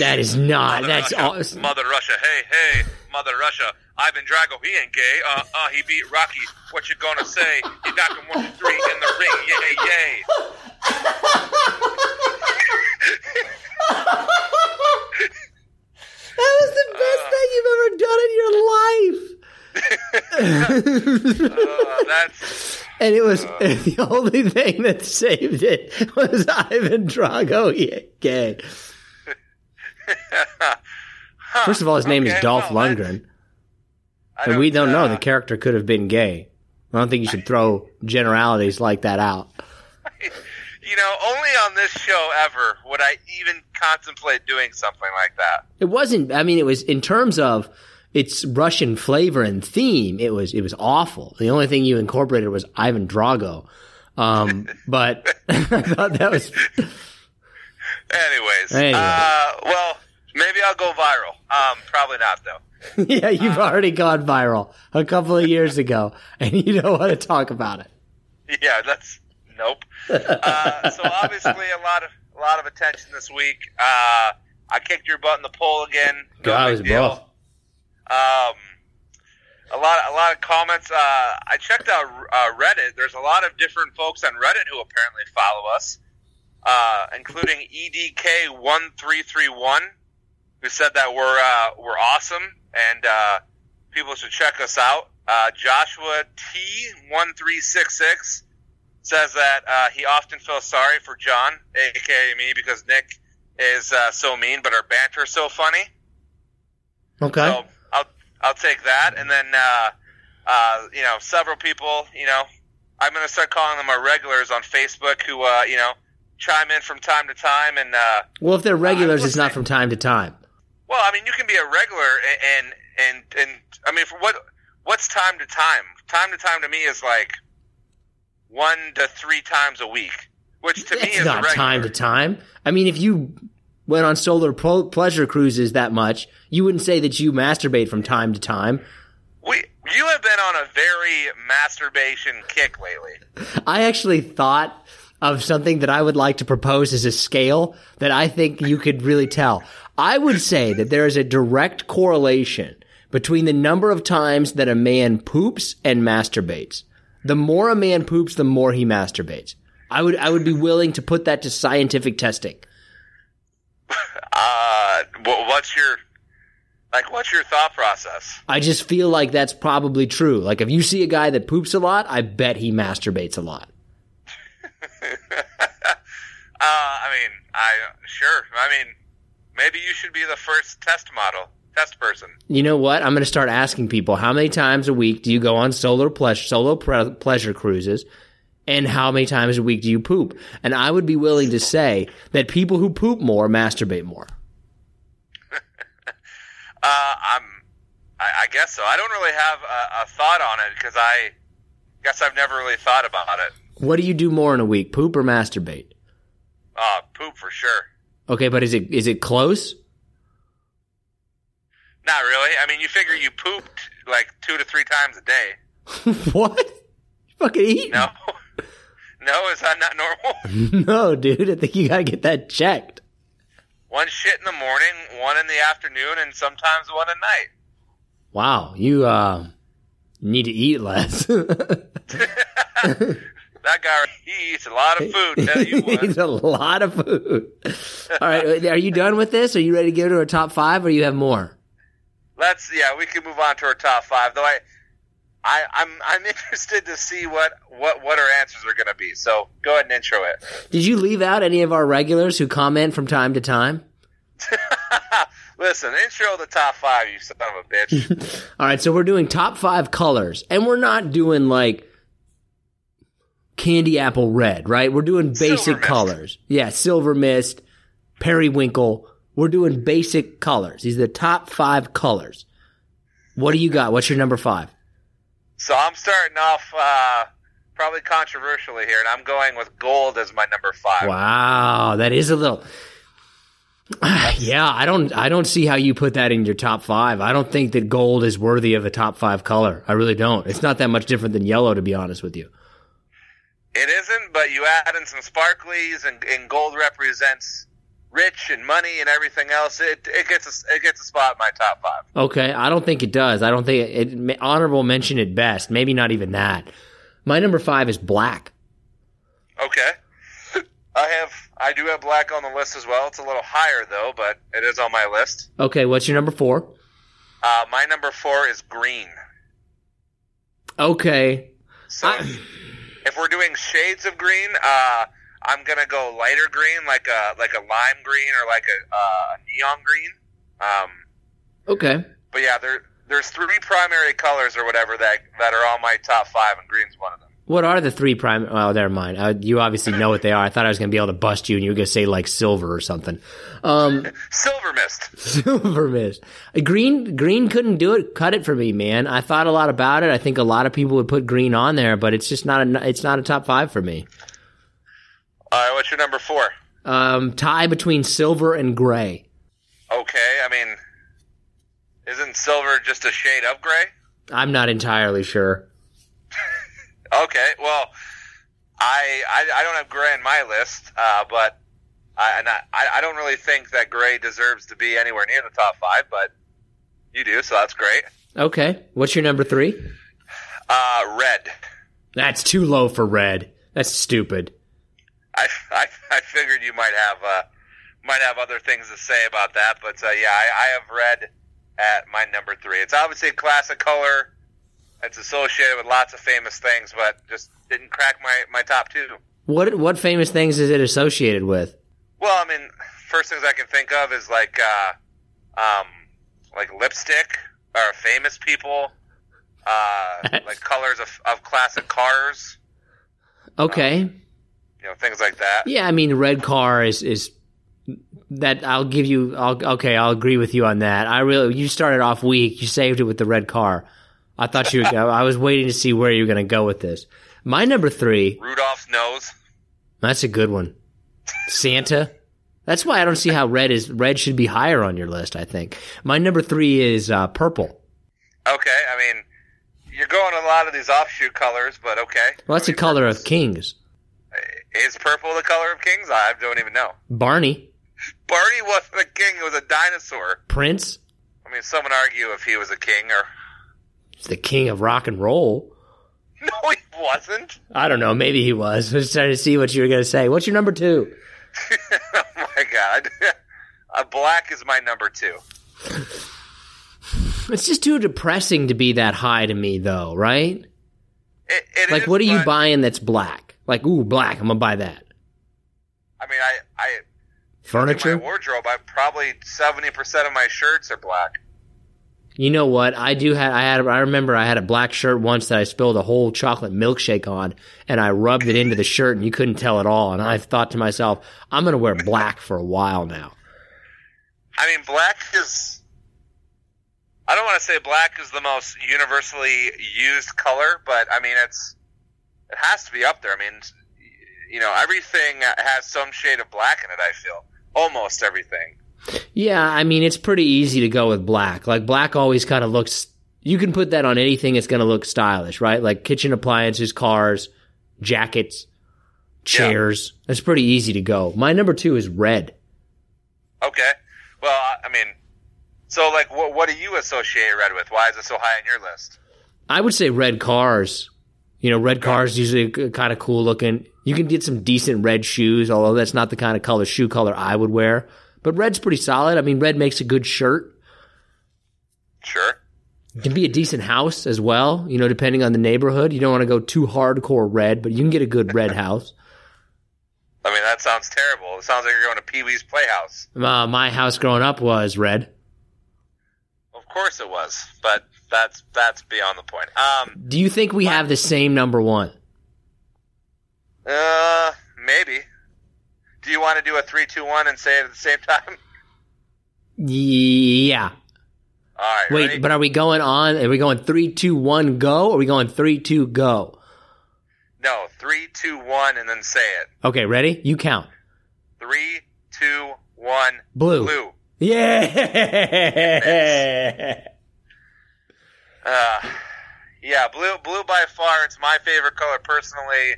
A: That is not.
C: Mother
A: That's
C: Russia,
A: all.
C: Mother Russia. Hey, hey, Mother Russia. Ivan Drago, he ain't gay. Uh, uh, he beat Rocky. What you gonna say? He knocked him one, two, three in the ring. Yay, yay.
A: That was the best thing you've ever done in your life.
C: Uh, that's
A: And it was the only thing that saved it was Ivan Drago. Yeah, gay. First of all, his name is Dolph
C: well,
A: Lundgren, And we don't know the character could have been gay. I don't think you should throw generalities like that out.
C: You know, only on this show ever would I even contemplate doing something like that.
A: It wasn't. I mean, it was in terms of its Russian flavor and theme. It was it was awful. The only thing you incorporated was Ivan Drago. Um, but I thought that was
C: Anyways,
A: Anyway.
C: uh, well, maybe I'll go viral. Um, probably not though.
A: yeah. You've already gone viral a couple of years ago, and you don't want to talk about it.
C: Yeah, that's nope. Uh, so obviously a lot of a lot of attention this week. Uh, I kicked your butt in the poll again. No
A: God,
C: big
A: was
C: deal.
A: rough.
C: Um, a lot, a lot of comments. Uh, I checked out uh, Reddit. There's a lot of different folks on Reddit who apparently follow us, uh, including EDK one three three one, who said that we're uh, we're awesome and uh, people should check us out. Uh, Joshua T one three six six says that uh, he often feels sorry for John, aka me, because Nick is uh, so mean, but our banter is so funny.
A: Okay.
C: So I'll I'll take that, and then uh, uh, you know several people. You know, I'm going to start calling them our regulars on Facebook who uh, you know chime in from time to time. And uh,
A: well, if they're regulars, it's not from time to time.
C: Well, I mean, you can be a regular, and and and, and I mean, for what what's time to time? Time to time to me is like one to three times a week, which to me
A: It's
C: is
A: not time to time. I mean, if you went on solar pro- pleasure cruises that much, you wouldn't say that you masturbate from time to time.
C: We you have been on a very masturbation kick lately.
A: I actually thought of something that I would like to propose as a scale that I think you could really tell. I would say that there is a direct correlation between the number of times that a man poops and masturbates. The more a man poops, the more he masturbates. I would I would be willing to put that to scientific testing.
C: Uh, what's your like? What's your thought process?
A: I just feel like that's probably true. Like if you see a guy that poops a lot, I bet he masturbates a lot.
C: Uh, I mean, I sure. I mean, maybe you should be the first test model, test person.
A: You know what? I'm going to start asking people how many times a week do you go on solo pleasure solo pre- pleasure cruises, and how many times a week do you poop? And I would be willing to say that people who poop more masturbate more.
C: Uh, I'm. I, I guess so. I don't really have a, a thought on it because I guess I've never really thought about it.
A: What do you do more in a week, poop or masturbate?
C: Uh, poop for sure.
A: Okay, but is it is it close?
C: Not really. I mean, you figure you pooped like two to three times a day.
A: what? You fucking eat?
C: No, no. Is that not normal?
A: no, dude. I think you gotta get that checked.
C: one shit in the morning, one in the afternoon, and sometimes one at night.
A: Wow, you uh, need to eat less.
C: That guy, he eats a lot of food. Tell you
A: he eats a lot of food. All right, are you done with this? Are you ready to go to our top five, or you have more?
C: Let's yeah, we can move on to our top five. Though I, I I'm I'm interested to see what what what our answers are going to be. So go ahead and intro it.
A: Did you leave out any of our regulars who comment from time to time?
C: Listen, intro the top five, you son of a bitch.
A: All right, so we're doing top five colors, and we're not doing like candy apple red, right? We're doing basic colors. Yeah, silver mist, periwinkle. We're doing basic colors. These are the top five colors. What do you got? What's your number five?
C: so I'm starting off uh, probably controversially here, and I'm going with gold as my number five.
A: Wow, that is a little. Yeah, I don't. I don't see how you put that in your top five. I don't think that gold is worthy of a top five color. I really don't. It's not that much different than yellow, to be honest with you.
C: It isn't, but you add in some sparklies, and, and gold represents rich and money and everything else. It it gets a, it gets a spot in my top five.
A: Okay, I don't think it does. I don't think it, it honorable mention at best. Maybe not even that. My number five is black.
C: Okay. I have I do have black on the list as well. It's a little higher though, but it is on my list.
A: Okay, what's your number four?
C: Uh, my number four is green.
A: Okay,
C: So
A: I-
C: if we're doing shades of green, uh, I'm gonna go lighter green, like a like a lime green or like a uh, neon green. Um,
A: okay.
C: but yeah, there there's three primary colors or whatever that that are on my top five, and green's one of them.
A: What are the three prime? Oh, never mind. Uh, you obviously know what they are. I thought I was going to be able to bust you, and you were going to say like silver or something. Um,
C: Silver mist.
A: silver mist. Green, green couldn't do it. Cut it for me, man. I thought a lot about it. I think a lot of people would put green on there, but it's just not a. It's not a top five for me.
C: All right, what's your number four?
A: Um, tie between silver and gray.
C: Okay, I mean, isn't silver just a shade of gray?
A: I'm not entirely sure.
C: Okay, well, I I, I don't have gray in my list, uh, but I, and I I don't really think that gray deserves to be anywhere near the top five, but you do, so that's great.
A: Okay, what's your number three?
C: Uh, red.
A: That's too low for red. That's stupid.
C: I, I, I figured you might have uh, might have other things to say about that, but uh, yeah, I, I have red at my number three. It's obviously a classic color. It's associated with lots of famous things, but just didn't crack my, my top two.
A: What what famous things is it associated with?
C: Well, I mean, first things I can think of is like uh, um, like lipstick or famous people, uh, like colors of, of classic cars,
A: Okay.
C: you know, things like that.
A: Yeah, I mean, red car is is that I'll give you. I'll, okay, I'll agree with you on that. I really, you started off weak. You saved it with the red car. I thought you. Were I was waiting to see where you're going to go with this. My number three.
C: Rudolph's nose.
A: That's a good one. Santa. That's why I don't see how red is. Red should be higher on your list. I think my number three is uh, purple.
C: Okay, I mean, you're going a lot of these offshoot colors, but okay.
A: Well, that's
C: I
A: the color of kings.
C: Is purple the color of kings? I don't even know.
A: Barney,
C: Barney wasn't a king; it was a dinosaur.
A: Prince,
C: I mean, some would argue if he was a king or
A: the king of rock and roll.
C: no, he wasn't.
A: I don't know. Maybe he was. I was trying to see what you were going to say. What's your number two?
C: oh my god, uh, black is my number two.
A: It's just too depressing to be that high to me, though, right?
C: It, it
A: Like,
C: is,
A: what are you buying that's black? Like, ooh, black. I'm gonna buy that.
C: I mean, I, I in
A: Furniture.
C: my wardrobe, I probably seventy percent of my shirts are black.
A: You know what? I do have. I had. I remember I had a black shirt once that I spilled a whole chocolate milkshake on, and I rubbed it into the shirt, and you couldn't tell at all. And I thought to myself, I'm gonna wear black for a while now.
C: I mean, black is. I don't want to say black is the most universally used color, but I mean it's. It has to be up there. I mean, you know, everything has some shade of black in it. I feel almost everything.
A: Yeah, I mean, it's pretty easy to go with black. Like black always kind of looks. You can put that on anything. It's gonna look stylish, right? Like kitchen appliances, cars, jackets. chairs. That's pretty easy to go. My number two is red.
C: Okay. Well, I- I mean, so like, what what do you associate red with? Why is it so high on your list?
A: I would say red cars. You know, red cars usually kind of cool looking. You can get some decent red shoes, although that's not the kind of color shoe color I would wear. But red's pretty solid. I mean, red makes a good shirt.
C: Sure.
A: It can be a decent house as well, you know, depending on the neighborhood. You don't want to go too hardcore red, but you can get a good red house.
C: I mean, that sounds terrible. It sounds like you're going to Pee Wee's Playhouse.
A: Uh, my house growing up was red.
C: Of course it was, but that's that's beyond the point. Um,
A: Do you think we have the same number one?
C: uh, maybe. Do you want to do a three, two, one, and say it at the same time?
A: Yeah.
C: All right.
A: Wait,
C: ready?
A: but are we going on? Are we going three, two, one, go? Or are we going three, two, go?
C: no, three, two, one, and then say it.
A: Okay, ready? You count.
C: Three, two, one.
A: Blue.
C: Blue.
A: Yeah.
C: Uh, yeah, blue. Blue by far. It's my favorite color personally.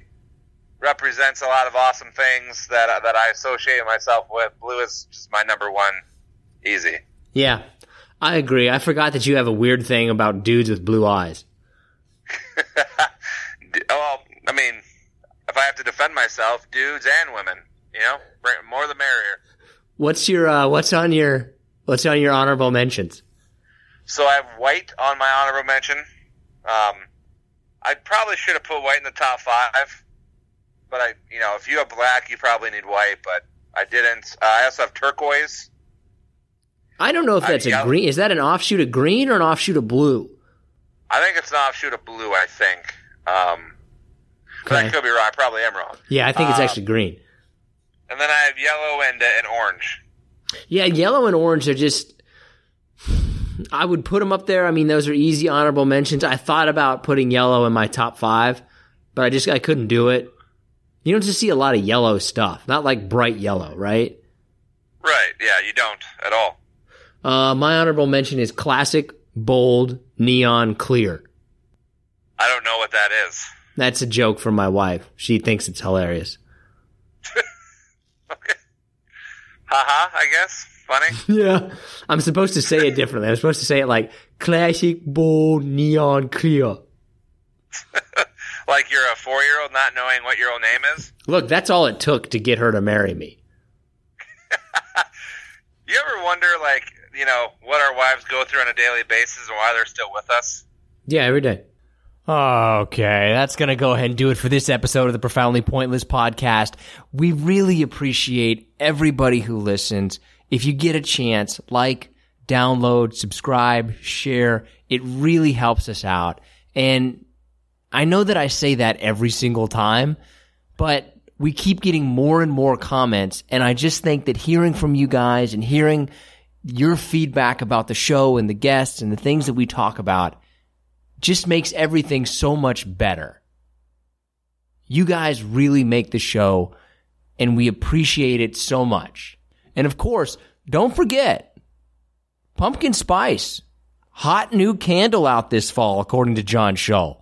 C: Represents a lot of awesome things that that I associate myself with. Blue is just my number one. Easy.
A: yeah, I agree. I forgot that you have a weird thing about dudes with blue eyes.
C: Well, I mean, if I have to defend myself, dudes and women, you know, more the merrier.
A: What's your uh, what's on your what's on your honorable mentions?
C: So I have white on my honorable mention. Um, I probably should have put white in the top five, but I, you know, if you have black, you probably need white, but I didn't. Uh, I also have turquoise.
A: I don't know if that's a green. Is that an offshoot of green or an offshoot of blue?
C: I think it's an offshoot of blue. I think, um, but I
A: Okay.
C: could be wrong. I probably am wrong.
A: Yeah, I think it's
C: Uh,
A: actually green.
C: And then I have yellow and uh, and orange.
A: Yeah, yellow and orange are just. I would put them up there. I mean, those are easy honorable mentions. I thought about putting yellow in my top five, but I just I couldn't do it. You don't just see a lot of yellow stuff, not like bright yellow, right?
C: Right? Yeah, you don't at all.
A: Uh, my honorable mention is classic, bold, neon clear.
C: I don't know what that is.
A: That's a joke from my wife. She thinks it's hilarious.
C: Okay. Haha. I guess funny.
A: Yeah, I'm supposed to say it differently. I'm supposed to say it like classic, bold, neon clear.
C: like you're a four year old not knowing what your own name is.
A: Look, that's all it took to get her to marry me.
C: You ever wonder, like, you know, what our wives go through on a daily basis and why they're still with us?
A: Yeah, every day. Okay, that's going to go ahead and do it for this episode of the Profoundly Pointless podcast. We really appreciate everybody who listens. If you get a chance, like, download, subscribe, share. It really helps us out. And I know that I say that every single time, but we keep getting more and more comments. And I just think that hearing from you guys and hearing your feedback about the show and the guests and the things that we talk about just makes everything so much better. You guys really make the show and we appreciate it so much. And of course, don't forget pumpkin spice. Hot new candle out this fall, according to John Shull.